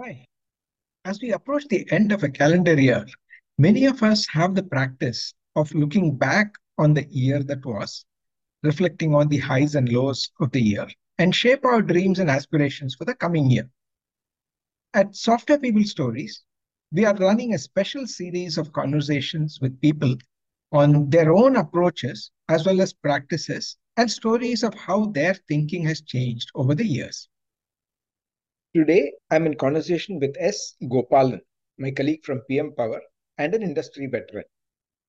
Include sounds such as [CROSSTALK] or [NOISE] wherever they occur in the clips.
Hi. As we approach the end of a calendar year, many of us have the practice of looking back on the year that was, reflecting on the highs and lows of the year, and shape our dreams and aspirations for the coming year. At Software People Stories, we are running a special series of conversations with people on their own approaches as well as practices and stories of how their thinking has changed over the years. Today, I'm in conversation with S. Gopalan, my colleague from PM Power and an industry veteran.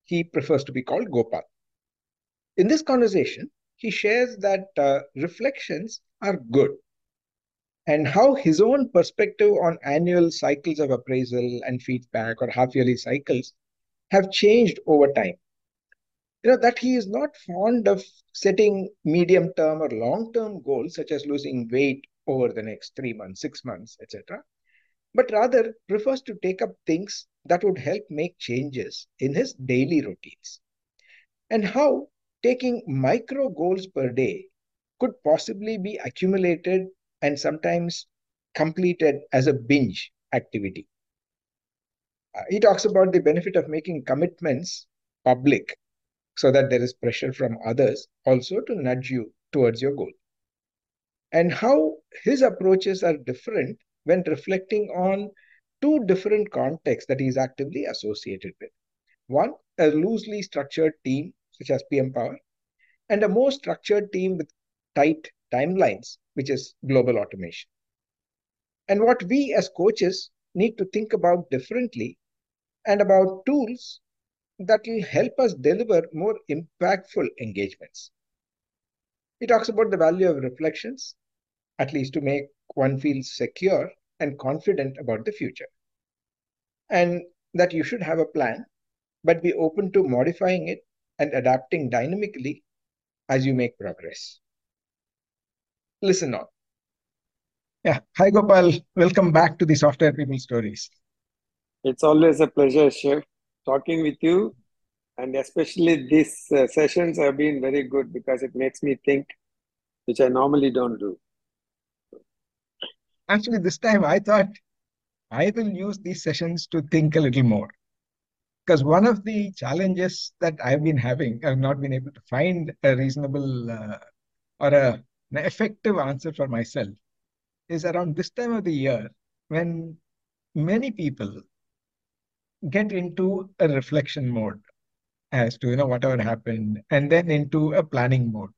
He prefers to be called Gopal. In this conversation, he shares that uh, reflections are good and how his own perspective on annual cycles of appraisal and feedback or half yearly cycles have changed over time. You know, that he is not fond of setting medium term or long term goals such as losing weight over the next three months, six months, etc., but rather prefers to take up things that would help make changes in his daily routines. And how taking micro goals per day could possibly be accumulated and sometimes completed as a binge activity. Uh, he talks about the benefit of making commitments public so that there is pressure from others also to nudge you towards your goal. And how his approaches are different when reflecting on two different contexts that he is actively associated with. One, a loosely structured team, such as PM Power, and a more structured team with tight timelines, which is global automation. And what we as coaches need to think about differently and about tools that will help us deliver more impactful engagements. He talks about the value of reflections, at least to make one feel secure and confident about the future. And that you should have a plan, but be open to modifying it and adapting dynamically as you make progress. Listen on. Yeah. Hi, Gopal. Welcome back to the Software People Stories. It's always a pleasure, Shiv, talking with you. And especially these uh, sessions have been very good because it makes me think, which I normally don't do. Actually, this time I thought I will use these sessions to think a little more. Because one of the challenges that I've been having, I've not been able to find a reasonable uh, or a, an effective answer for myself, is around this time of the year when many people get into a reflection mode as to you know whatever happened and then into a planning mode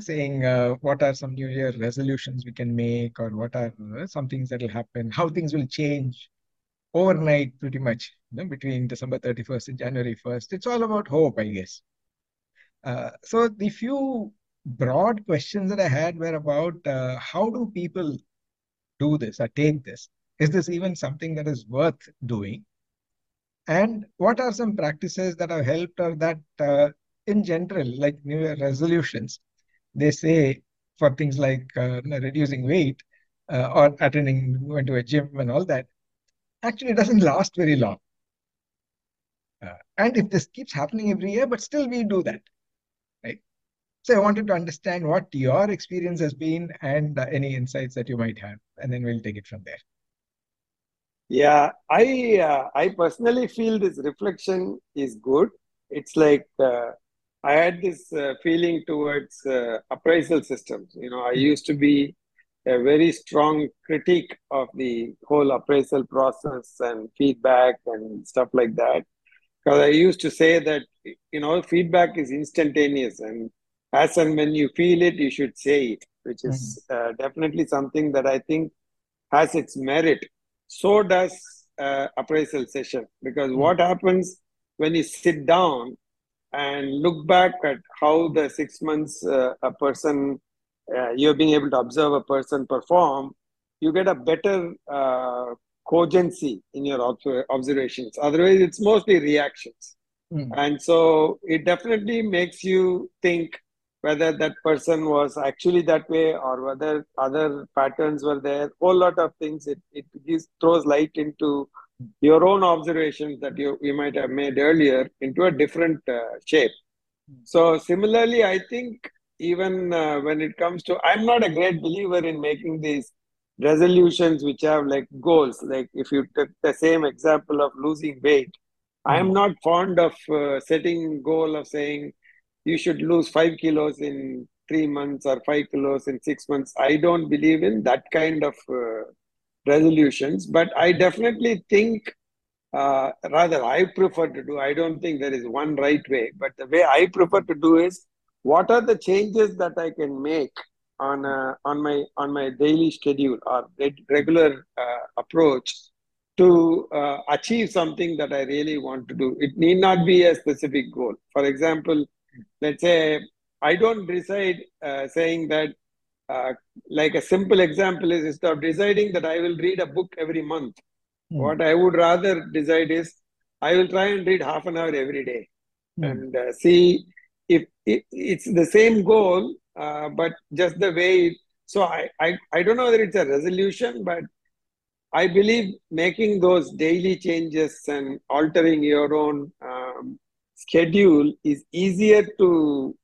saying uh, what are some new year resolutions we can make or what are uh, some things that will happen how things will change overnight pretty much you know, between december 31st and january 1st it's all about hope i guess. Uh, so the few broad questions that i had were about uh, how do people do this or take this? Is this even something that is worth doing? And what are some practices that have helped or that uh, in general like new year resolutions they say for things like uh, reducing weight uh, or attending going to a gym and all that actually doesn't [LAUGHS] last very long. Uh, and if this keeps happening every year but still we do that right? So i wanted to understand what your experience has been and uh, any insights that you might have and then we'll take it from there. Yeah i uh, i personally feel this reflection is good. It's like uh, I had this uh, feeling towards uh, appraisal systems. You know, I used to be a very strong critique of the whole appraisal process and feedback and stuff like that. Because I used to say that, you know, feedback is instantaneous and as and when you feel it, you should say it, which is mm-hmm. uh, definitely something that I think has its merit. So does uh, appraisal session because mm-hmm. what happens when you sit down and look back at how the six months uh, a person uh, you're being able to observe a person perform you get a better uh, cogency in your ob- observations. Otherwise it's mostly reactions. Mm. and so it definitely makes you think whether that person was actually that way or whether other patterns were there. Whole lot of things it, it gives throws light into your own observations that you, you might have made earlier into a different uh, shape. So, similarly, I think even uh, when it comes to, I'm not a great believer in making these resolutions which have like goals. Like if you took the same example of losing weight, I am not fond of uh, setting goal of saying you should lose five kilos in three months or five kilos in six months. I don't believe in that kind of uh, resolutions, but I definitely think, uh, rather, I prefer to do, I don't think there is one right way, but the way I prefer to do is what are the changes that I can make on uh, on my on my daily schedule or regular uh, approach to uh, achieve something that I really want to do. It need not be a specific goal. For example, let's say I don't decide uh, saying that, uh, like a simple example is instead of deciding that I will read a book every month, mm. what I would rather decide is I will try and read half an hour every day mm. and uh, see if it, it's the same goal, uh, but just the way. It, so I, I, I don't know whether it's a resolution, but I believe making those daily changes and altering your own um, schedule is easier to,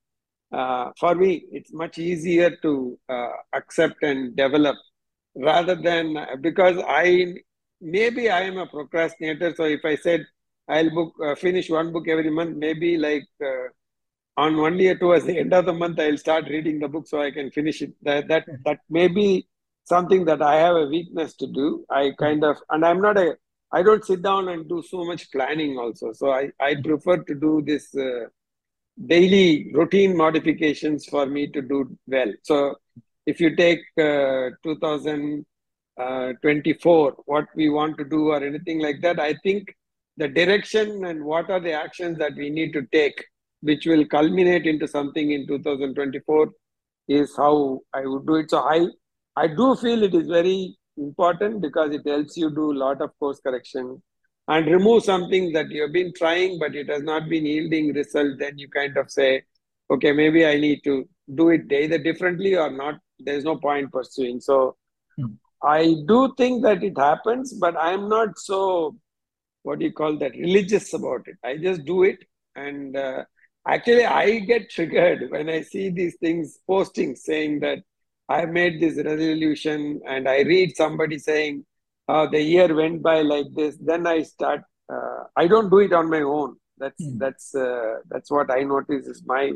uh, for me, it's much easier to uh, accept and develop rather than because I, maybe I am a procrastinator. So if I said I'll book, uh, finish one book every month, maybe like uh, on year towards the [LAUGHS] end of the month, I'll start reading the book so I can finish it. That, that, that may be something that I have a weakness to do. I kind of, and I'm not a, I don't sit down and do so much planning also. So I, I prefer to do this uh, daily routine modifications for me to do well. So if you take uh, 2024, uh, what we want to do or anything like that, I think the direction and what are the actions that we need to take, which will culminate into something in 2024 is how I would do it. So I I do feel it is very important because it helps you do a lot of course correction and remove something that you have been trying but it has not been yielding result. Then you kind of say, okay, maybe I need to do it either differently or not. There's no point pursuing. So hmm. I do think that it happens, but I'm not so what do you call that religious about it. I just do it and. Uh, actually i get triggered when i see these things posting saying that I made this resolution and I read somebody saying, uh, the year went by like this, then I start, uh, I don't do it on my own. That's, mm. that's, uh, that's what I notice is my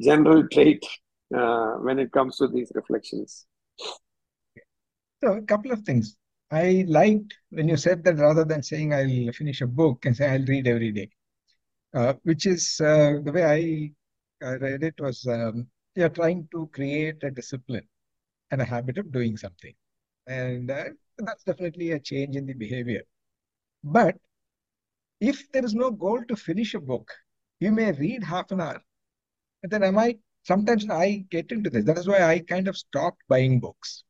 general trait uh, when it comes to these reflections. So a couple of things. I liked when you said that rather than saying I'll finish a book and say I'll read every day, uh, which is uh, the way I, I read it was um, you're trying to create a discipline and a habit of doing something. And uh, that's definitely a change in the behavior. But if there is no goal to finish a book, you may read half an hour. And then am I sometimes I get into this. That is why I kind of stopped buying books.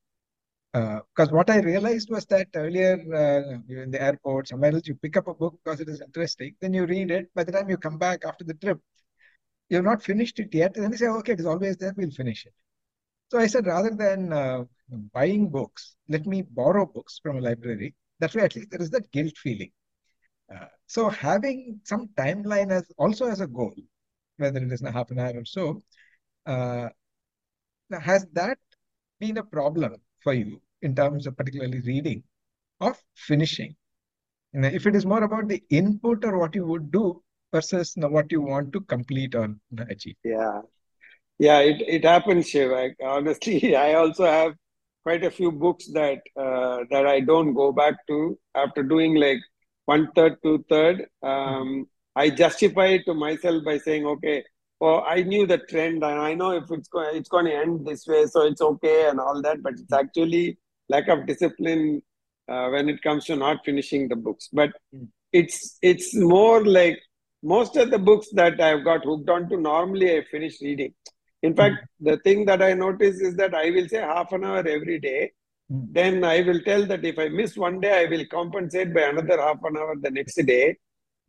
Because uh, what I realized was that earlier uh, in the airport, somewhere else, you pick up a book because it is interesting, then you read it. By the time you come back after the trip, you've not finished it yet. And then you say, okay, it is always there, we'll finish it. So I said, rather than uh, buying books, let me borrow books from a library. That way, at least there is that guilt feeling. Uh, so having some timeline as also as a goal, whether it is a half an hour or so, uh, has that been a problem for you in terms of particularly reading or finishing? You know, if it is more about the input or what you would do versus you know, what you want to complete or achieve. Yeah, yeah, it, it happens, Shiv. Honestly, [LAUGHS] I also have quite a few books that uh, that I don't go back to after doing like one third, two third. Um, I justify it to myself by saying, okay, well, I knew the trend and I know if it's going, it's going to end this way, so it's okay and all that. But it's actually lack of discipline uh, when it comes to not finishing the books. But it's it's more like most of the books that I've got hooked on to. Normally, I finish reading. In fact, mm. the thing that I notice is that I will say half an hour every day. Mm. Then I will tell that if I miss one day, I will compensate by another half an hour the next day.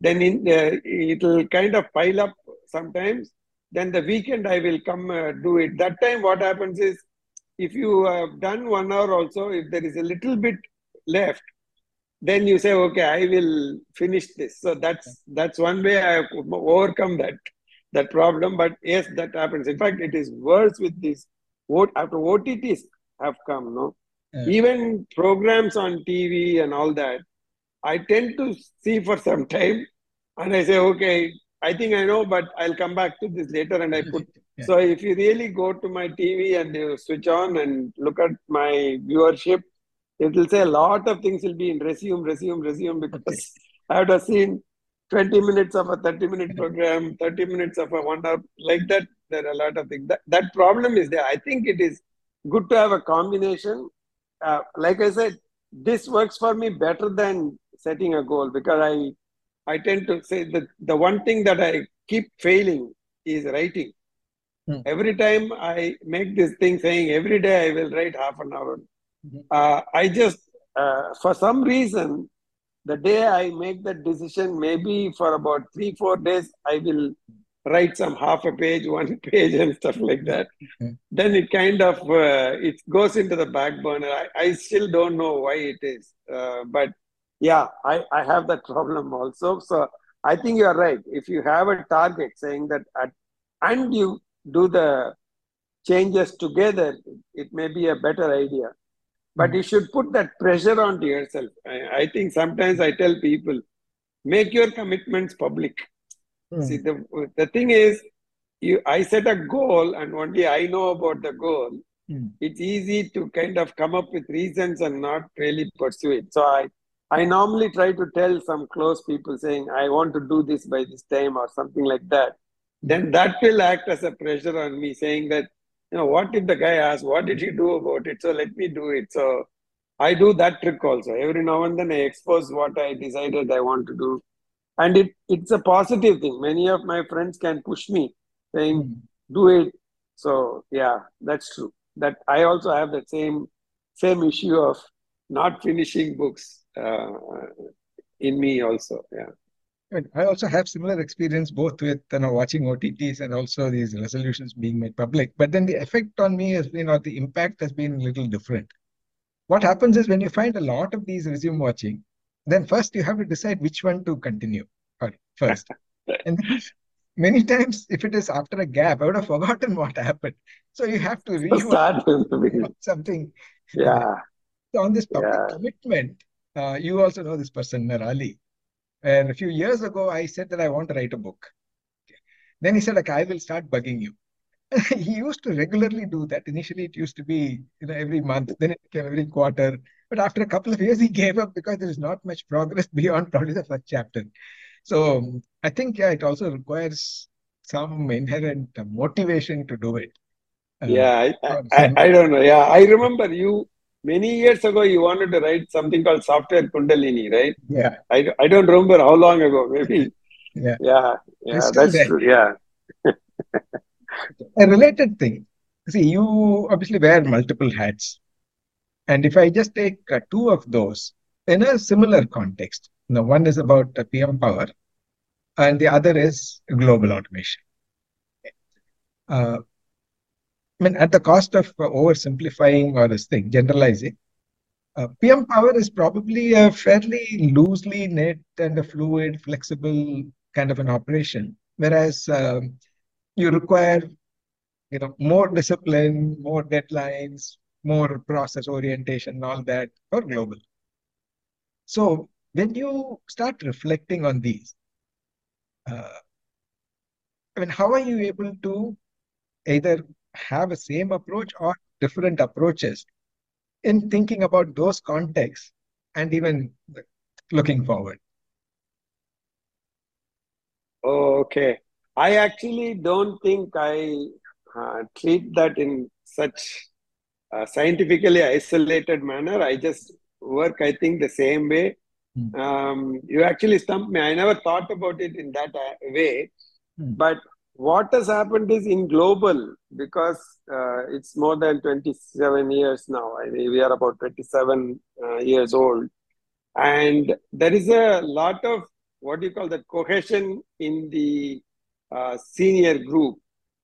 Then in, uh, it will kind of pile up sometimes. Then the weekend I will come uh, do it. That time, what happens is if you have done one hour also, if there is a little bit left, then you say, okay, I will finish this. So that's that's one way I have overcome that that problem. But yes, that happens. In fact, it is worse with this. What after OTTs have come, no? Yeah. Even programs on TV and all that, I tend to see for some time and I say, okay, I think I know, but I'll come back to this later. And I put, [LAUGHS] yeah. so if you really go to my TV and you switch on and look at my viewership, it will say a lot of things will be in resume, resume, resume because okay. I would have seen 20 minutes of a 30 minute program, 30 minutes of a one hour, like that. There are a lot of things. That, that problem is there. I think it is good to have a combination. Uh, like I said, this works for me better than setting a goal because I I tend to say that the one thing that I keep failing is writing. Hmm. Every time I make this thing saying every day I will write half an hour, mm-hmm. uh, I just, uh, for some reason, the day I make that decision, maybe for about three, four days, I will write some half a page, [LAUGHS] one page, and stuff like that. Mm-hmm. Then it kind of uh, it goes into the back burner. I, I still don't know why it is, uh, but yeah, I, I have that [LAUGHS] problem also. So I think you're right. If you have a target saying that at, and you do the changes together, it may be a better idea. But you should put that pressure onto yourself. I, I think sometimes I tell people, make your commitments public. Mm. See, the, the thing is, you, I set a goal and only I know about the goal. Mm. It's easy to kind of come up with reasons and not really pursue it. So I, I normally try to tell some close people saying, I want to do this by this time or something like that. Then that will act as a pressure on me saying that, you know, what if the guy asks, what did you do about it? So let me do it. So I do that trick also. Every now and then I expose what I decided I want to do. And it, it's a positive thing. Many of my friends can push me saying, mm-hmm. do it. So yeah, that's true. That I also have that same same issue of not finishing books uh, in me also. Yeah. I also have similar experience both with you know watching OTTs and also these resolutions being made public. But then the effect on me has been, or the impact has been a little different. What happens is when you find a lot of these resume watching, then first you have to decide which one to continue or first. [LAUGHS] and many times, if it is after a gap, I would have forgotten what happened. So you have to read something. Yeah. So on this public yeah. commitment, uh, you also know this person, Narali. And a few years ago, I said that I want to write a book. Then he said, like, I will start bugging you. [LAUGHS] he used to regularly do that. Initially, it used to be you know every month. Then it became every quarter. But after a couple of years, he [LAUGHS] gave up because there is not much progress [LAUGHS] beyond probably the first chapter. So I think yeah, it also requires some inherent motivation to do it. Uh, yeah, I, I, I, don't know. Yeah, I remember you many years ago you wanted to write something called software kundalini right? Yeah. I, I don't remember how long ago maybe. Yeah. Yeah yeah that's there. true yeah. A related thing. See you obviously wear multiple hats. And if i just take uh, two of those in a similar context now one is about uh, pm power and the other is global automation. Uh, I mean, at the cost of uh, oversimplifying or this thing, generalizing, uh, PM power is probably a fairly loosely knit and a fluid, flexible kind of an operation, whereas um, you require, you know, more discipline, more deadlines, more process orientation, all that for global. So when you start reflecting on these, uh, I mean, how are you able to either have a same approach or different approaches in thinking about those contexts and even looking forward? Okay. I actually don't think I uh, treat that in such a scientifically isolated manner. I just work, I think, the same way. Mm. Um, you actually stumped me. I never thought about it in that uh, way. Mm. But what has happened is in global because uh, it's more than 27 years now I mean, we are about 27 uh, years old and there is a lot of what do you call that cohesion in the uh, senior group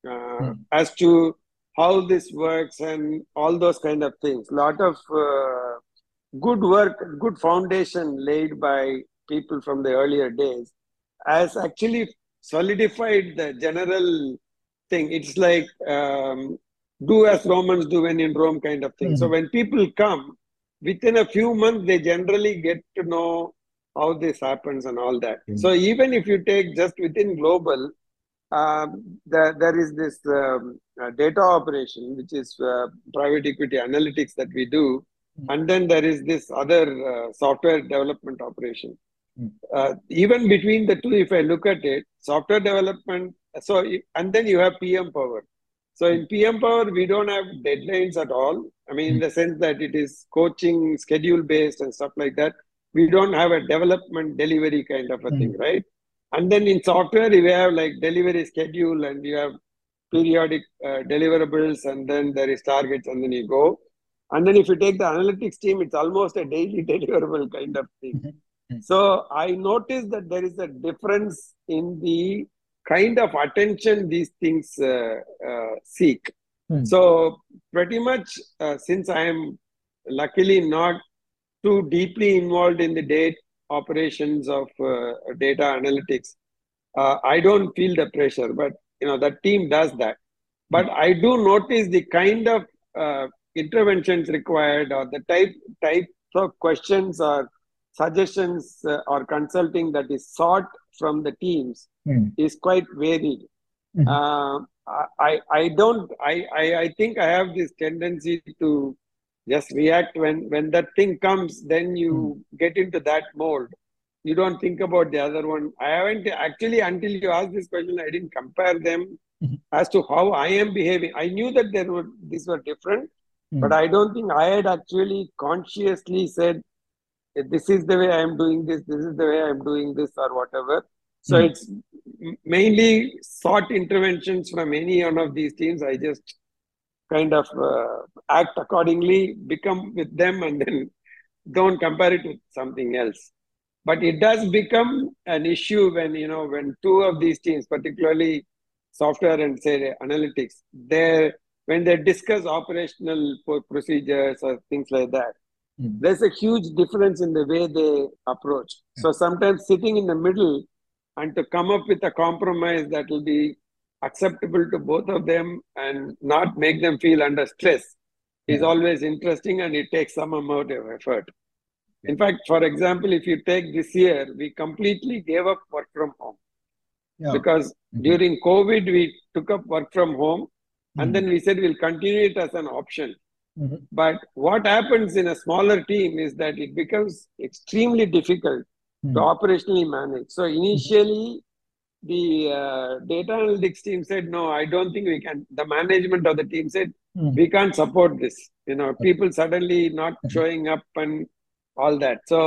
mm. as to how this works and all those kind of things lot of uh, good work good foundation laid by people from the earlier days has actually solidified the general thing. It's like um, do as Romans do when in Rome kind of thing. Mhm. So when people come, within a few months, they generally get to know how this happens and all that. Mm. So even if you take just within global, um, there, there is this um, uh, data operation, which is uh, private equity analytics that we do. Mm. And then there is this other uh, software development operation. Uh, even between the two, if I look at it, software development, so, and then you have PM power. So in PM power, we don't have deadlines at all. I mean, in the sense that it is coaching, schedule based, and stuff like that. We don't have a development delivery kind of a Mm. thing, right? And then in software, we have like delivery schedule, and you have periodic uh, deliverables, and then there is targets, and then you go. And then if you take the analytics team, it's almost a daily [LAUGHS] deliverable kind of thing. Mhm. Mhm. So I noticed that there is a difference in the kind of attention these things uh, uh, seek. Hmm. So pretty much, uh, since I am luckily not too deeply involved in the data operations of uh, data analytics, uh, I don't feel the pressure. But you know, the team does that. But I do notice the kind of uh, interventions required, or the type type of questions or suggestions uh, or consulting that is sought from the teams Hmm. is quite varied. Mhm. Uh, I, I don't I, I I think I have this tendency to just react when when that thing comes then you get into that mold you don't think about the other one i haven't actually until you asked this question i didn't compare them Mhm. as to how i am behaving i knew that there were these were different Hmm. but i don't think i had actually consciously said this is the way i am doing this this is the way i am doing this or whatever. So Hmm. it's mainly sought interventions from any one of these teams. I just kind of uh, act accordingly become with them and then [LAUGHS] don't compare it with something else. But it does become an issue when you know when two of these teams particularly software and say analytics they when they discuss operational procedures or things like that Hmm. there's a huge difference in the way they approach so sometimes sitting in the middle and to come up with a compromise that will be acceptable to both of them and not make them feel under stress is always interesting and it takes some amount of effort Yeah. in fact for example if you take this year we completely gave up work from home Yeah. because Mhm. during covid we took up work from home and Mhm. then we said we'll continue it as an option Mhm. but what happens in a smaller team is that it becomes extremely difficult to Hmm. operationally manage. So initially, the uh, data analytics team said, "No, I don't think we can." The management of the team said, Hmm. "We can't support this." You know, people suddenly not Mhm. showing up and all that. So,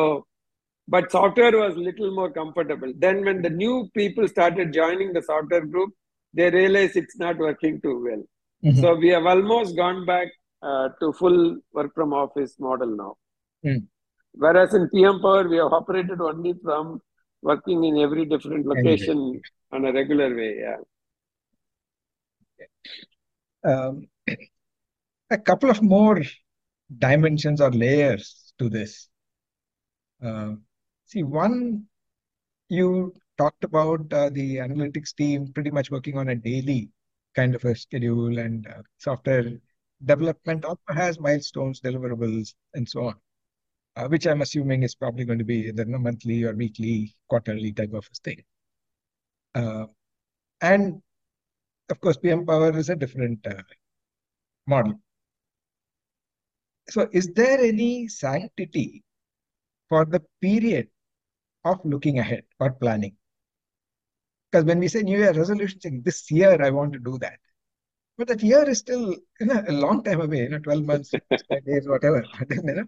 but software was little more comfortable. Then, when the new people started joining the software group, they realized it's not working too well. Mhm. So we have almost gone back uh, to full work from office model now. Hmm. Whereas in PM Power, we have operated only from working in every different Anyway. location on a regular way. Yeah. Um, [CLEARS THROAT] a couple of more dimensions or layers to this. Uh, see, one, you talked about uh, the analytics team pretty much working on a daily kind of a schedule, and uh, software development also has milestones, deliverables, and so on, uh, which I'm assuming is probably going to be a monthly or weekly, quarterly type of a thing. Uh, and of course, PM Power is a different uh, model. So, is there any sanctity for the period of looking ahead or planning? Because when we say New Year resolution, this year I want to do that, but that year is still you know, a long time away, you know, 12 months, 65 days, whatever. [LAUGHS] Then, you know,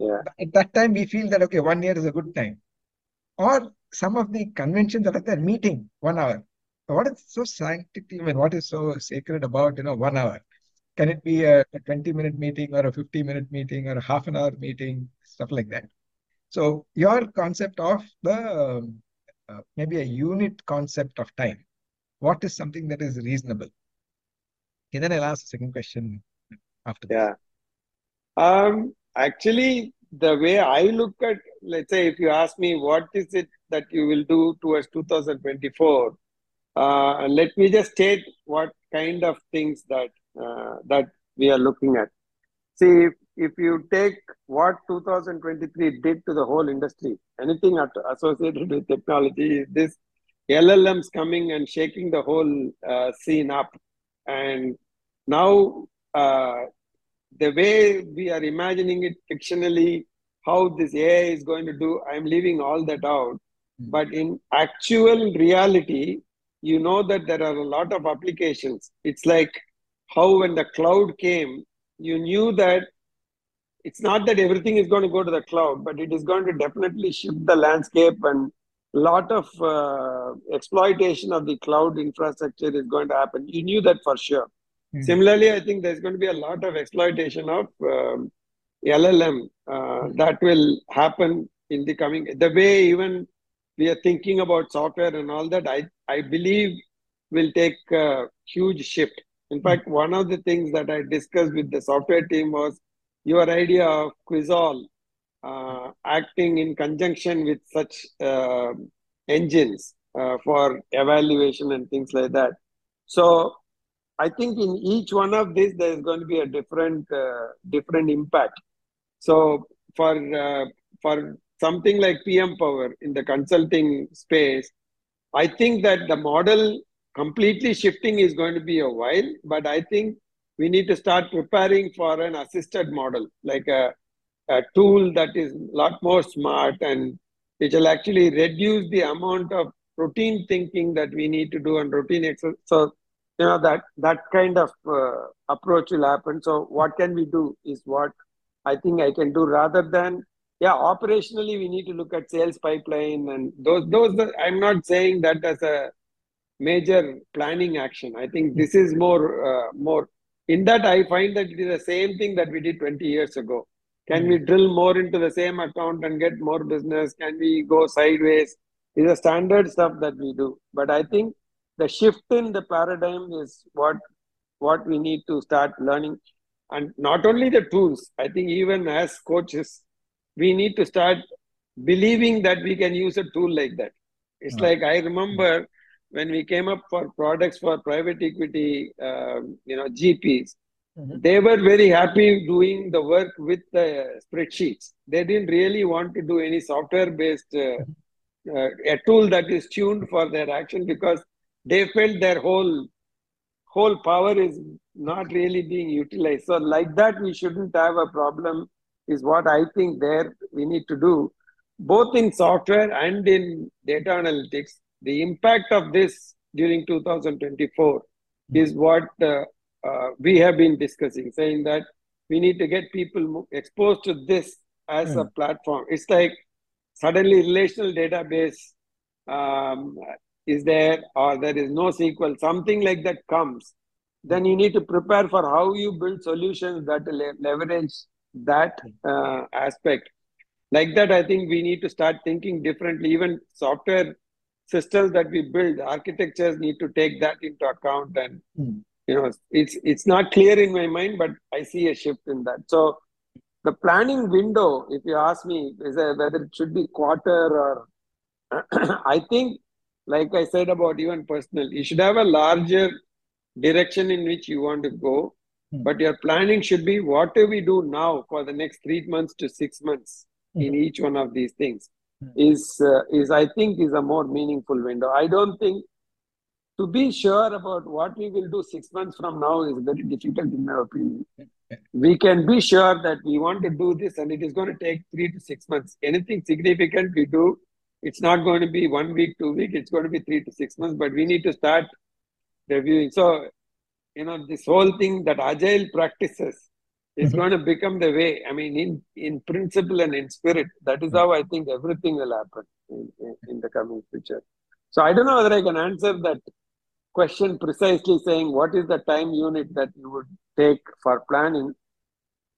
Yeah. at that time we feel that okay, one year is a good time. Or some of the conventions that are there, meeting one hour. What is so sanctity? I mean, what is so sacred about you know one hour? Can it be a, a 20 minute meeting or a 50 minute meeting or a half an hour meeting, stuff like that? So your concept of the um, uh, maybe a unit concept of time. What is something that is reasonable? Okay, then I'll ask the second question after. Yeah. Um, actually, the way I look at, let's say, if you ask me what is it that you will do towards 2024, Uh, let me just state what kind of things that uh, that we are looking at. See, if, if you take what 2023 did to the whole industry, anything associated with technology, this LLMs coming and shaking the whole uh, scene up. And now, uh, the way we are imagining it fictionally, how this AI is going to do, I'm leaving all that out. Mm-hmm. But in actual reality, you know that there are a lot of applications. It's like how when the cloud came, you knew that it's not that everything is going to go to the cloud, but it is going to definitely shift the landscape and lot of uh, exploitation of the cloud infrastructure is going to happen. You knew that for sure. Mm-hmm. Similarly, I think there's going to be a lot of exploitation of um, LLM uh, mm-hmm. that will happen in the coming. The way even we are thinking about software and all that, I, I believe will take a huge shift. In hmm. fact, one of the things that I discussed with the software team was your idea of Quizall acting in conjunction with such uh, engines uh, for evaluation and things like that. So I think in each one of these there is going to be a different uh, different impact. So for uh, for something like PM Power in the consulting space, I think that the model completely shifting is going to be a while, but I think we need to start preparing for an assisted model, like a, a tool that is a lot more smart and which will actually reduce the amount of routine thinking that we need to do and routine exercise. So, you know, that, that kind of uh, approach will happen. So what can we do is what I think I can do rather than yeah operationally we need to look at sales pipeline and those those i'm not saying that as a major planning action i think this is more uh, more in that i find that it is the same thing that we did 20 years ago can we drill more into the same account and get more business? Can we go sideways? Is a standard stuff that we do. But i think the shift in the paradigm is what what we need to start learning. And not only the tools i think even as coaches we need to start believing that we can use a tool like that. It's mm-hmm. like I remember when we came up for products for private equity, um, you know, GPs, mm-hmm. they were very happy doing the work with the spreadsheets. They didn't really want to do any software-based uh, mm-hmm. uh, a tool that is tuned for their action because they felt their whole whole power is not really being utilized. So like that, we shouldn't have a problem is what I think there we need to do, both in software and in data analytics. The impact of this during 2024 is what uh, uh, we have been discussing, saying that we need to get people exposed to this as mm. a hmm. platform. It's like suddenly relational database um, is there or there is no SQL, something like that comes. Then you need to prepare for how you build solutions that leverage that uh, aspect. Like that, I think we need to start thinking differently. Even software systems that we build, architectures need to take that into account. And mm. You know, it's it's not clear in my mind, but I see a shift in that. So the planning window, if you ask me, is a, whether it should be quarter or [CLEARS THROAT] I think, like I said about even personal, you should have a larger direction in which you want to go Hmm. But your planning should be what do we do now for the next three months to six months mm. in each one of these things mm. is uh, is I think is a more meaningful window. I don't think to be sure about what we will do six months from now is very difficult in my opinion. We can be sure that we want to do this and it is going to take three to six months. Anything significant we do, it's not going to be one week, two week, it's going to be three to six months, but we need to start reviewing. So you know, this whole thing that agile practices is mm-hmm. going to become the way. I mean, in, in principle and in spirit, that is how I think everything will happen in, in, in the coming future. So I don't know whether I can answer that question precisely saying what is the time unit that you would take for planning.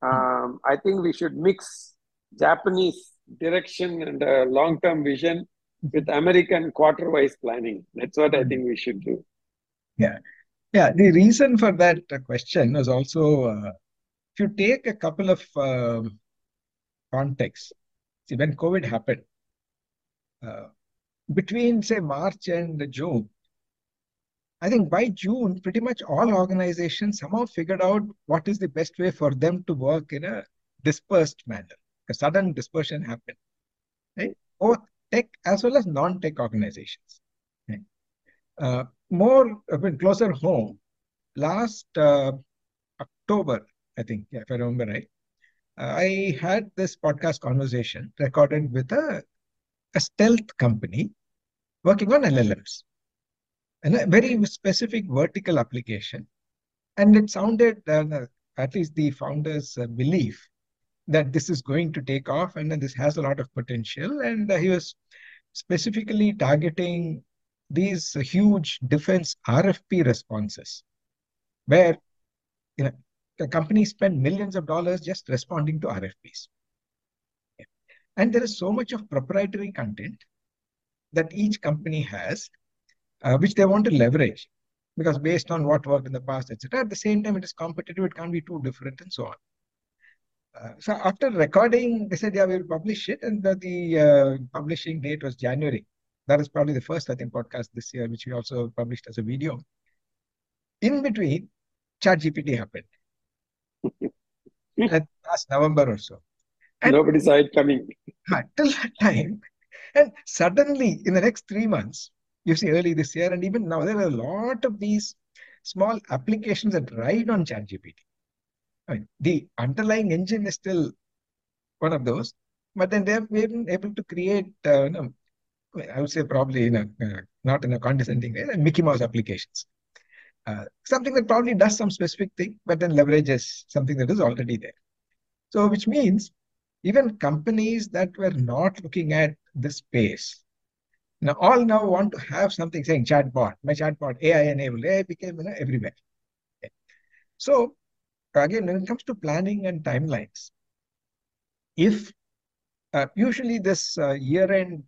Um, I think we should mix Japanese direction and a long-term vision with American quarter-wise planning. That's what I think we should do. Yeah. Yeah, the reason for that question was also uh, if you take a couple of uh, contexts, see, when COVID happened, uh, between say March and June, I think by June, pretty much all organizations somehow figured out what is the best way for them to work in a dispersed manner. A sudden dispersion happened, right? Both tech as well as non-tech organizations. Right? Uh, more, I mean, closer home, last uh, October, I think, if I remember right, I had this podcast conversation recorded with a, a stealth company working on LLMs and a very specific vertical application. And it sounded, uh, at least the founder's uh, belief, that this is going to take off and this has a lot of potential. And uh, he was specifically targeting these huge defense RFP responses, where you know, the companies spend millions of dollars just responding to RFPs. And there is so much of proprietary content that each company has uh, which they want to leverage because based on what worked in the past, etc. At the same time, it is competitive, it can't be too different, and so on. Uh, so after recording, they said, yeah, we'll publish it. And the, the uh, publishing date was January. That is probably the first, I think, podcast this year, which we also published as a video. In between, ChatGPT happened. [LAUGHS] last November or so. And Nobody saw it coming. [LAUGHS] Till that time. And suddenly, in the next three months, you see early this year, and even now, there are a lot of these small applications that ride on ChatGPT. I mean, the underlying engine is still one of those, but then they have been able to create, uh, you know, I would say probably in a, uh, not in a condescending way, Mickey Mouse applications. Uh, something that probably does some specific thing, but then leverages something that is already there. So, which means even companies that were not looking at this space now, all now want to have something saying chatbot, my chatbot, AI enabled, AI became you know, everywhere. Okay. So, again, when it comes to planning and timelines, if uh, usually this uh, year end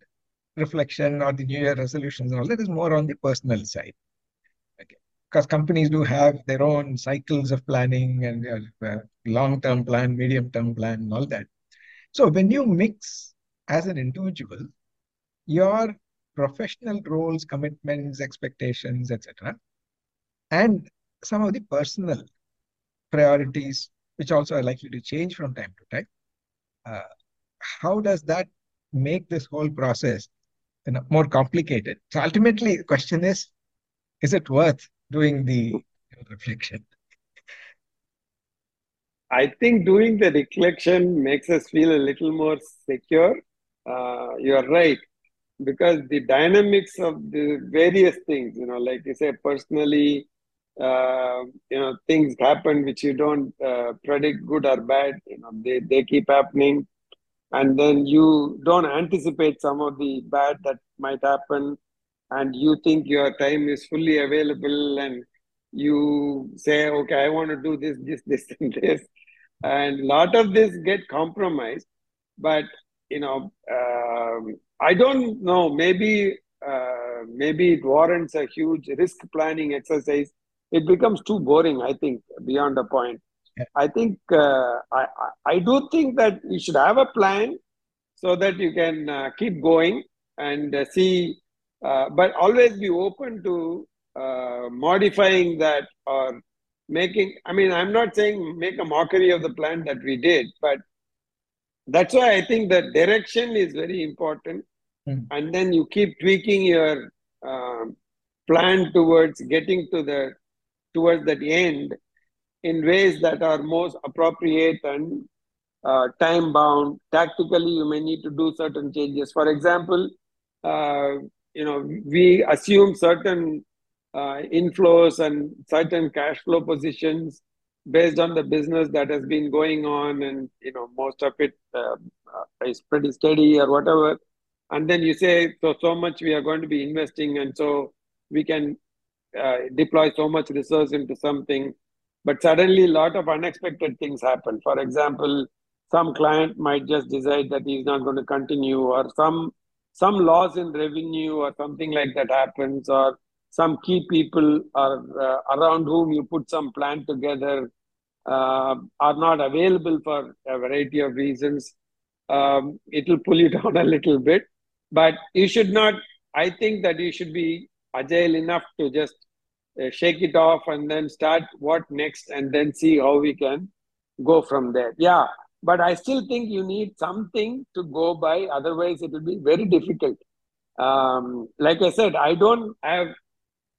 reflection or the new year resolutions and all that is more on the personal side. Okay. Because companies do have their own cycles of planning and uh, long term plan, medium term plan, and all that. So, when you mix as an individual, your professional roles, commitments, expectations, etc. And some of the personal priorities, which also are likely to change from time to time. Uh, how does that make this whole process you know, more complicated? So ultimately, the question is, is it worth doing the reflection? I think doing the reflection makes us feel a little more secure. Uh, you are right because the dynamics of the various things, you know, like you say, personally, uh, you know, things happen which you don't uh, predict good or bad, you know, they, they keep happening. And then you don't anticipate some of the bad that might happen. And you think your time is fully available and you say, okay, I want to do this, this, [LAUGHS] this, and this. And a lot of this get compromised. But, you know, um, I don't know. Maybe uh, maybe it warrants a huge risk planning exercise. It becomes too boring. I think beyond a point. Yeah. I think uh, I I do think that you should have a plan so that you can uh, keep going and uh, see, uh, but always be open to uh, modifying that or making. I mean, I'm not saying make a mockery of the plan that we did, but that's why I think the direction is very important. Mm. And then you keep tweaking your uh, plan towards getting to the towards that end in ways that are most appropriate and uh, time bound. Tactically, you may need to do certain changes. For example, uh, you know, we assume certain uh, inflows and certain cash flow positions based on the business that has been going on and you know most of it uh, uh, is pretty steady or whatever. And then you say so so much we are going to be investing and so we can uh, deploy so much resource into something. But suddenly a lot of unexpected things happen. For example some client might just decide that he's not going to continue or some some loss in revenue or something like that happens or some key people are uh, around whom you put some plan together uh, are not available for a variety of reasons. Um, it will pull you [LAUGHS] down a little bit, but you should not. I think that you should be agile enough to just uh, shake it off and then start what next and then see how we can go from there. Yeah, but I still think you need something to go by. Otherwise, it will be very difficult. Um, like I said, I don't have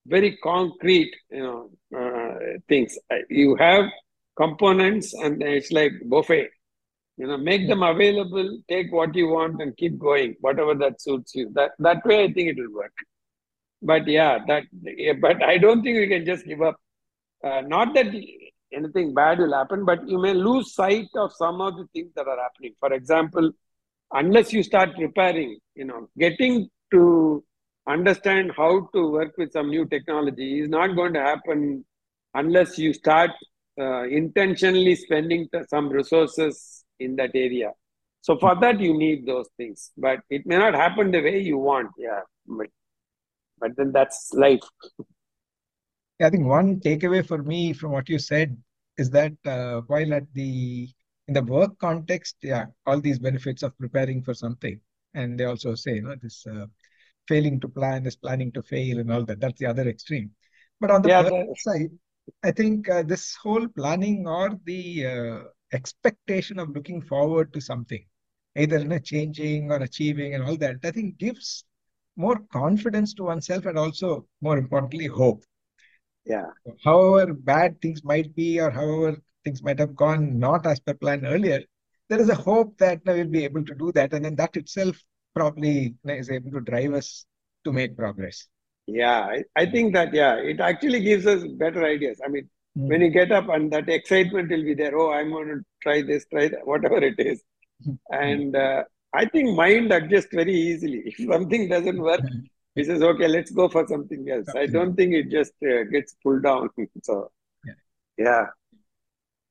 very concrete, you know, uh, things. You have components, and it's like buffet. You know, make them available. Take what you want and keep going, whatever that suits you. That that way, I think it will work. But yeah, that. Yeah, but I don't think we can just give up. Uh, not that anything bad will happen, but you may lose sight of some of the things that are happening. For example, unless you start preparing, you know, getting to understand how to work with some new technology is not going to happen unless you start uh, intentionally spending some resources in that area. So for that, you need those things, but it may not happen the way you want. Yeah, but, but then that's life. I think one takeaway for me from what you said is that uh, while at the in the work context, yeah, all these benefits of preparing for something, and they also say, you know, this uh, failing to plan is planning to fail and all that. That's the other extreme. But on the yeah, side, I think uh, this whole planning or the uh, expectation of looking forward to something, either in a changing or achieving and all that, I think gives more confidence to oneself and also, more importantly, hope. Yeah. However bad things might be, or however things might have gone not as per plan earlier, there is a hope that we'll be able to do that, and then that itself probably is able to drive us to make progress. Yeah, I, I think that yeah, it actually gives us better ideas. I mean, mm. when you get up and that excitement will be there. Oh, I'm going to try this, try that, whatever it is, hmm. and uh, I think mind adjusts very easily. [LAUGHS] If something doesn't work, he says, okay, let's go for something else. I don't think it just uh, gets pulled down. [LAUGHS] so, yeah. yeah.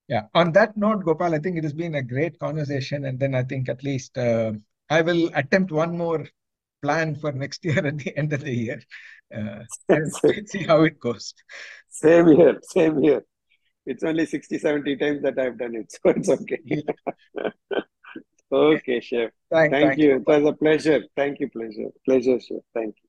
Yeah. On that note, Gopal, I think it has been a great conversation. And then I think at least uh, I will attempt one more plan for next [LAUGHS] year at the end of the year. [LAUGHS] Uh, [LAUGHS] see how it goes. Same here. Same here. It's only 60, 70 times that I've done it. [LAUGHS] So it's okay. okay, Shiv. Thank, thank, thank you. you. It was a pleasure. Thank you, pleasure. Pleasure, Shiv. Thank you.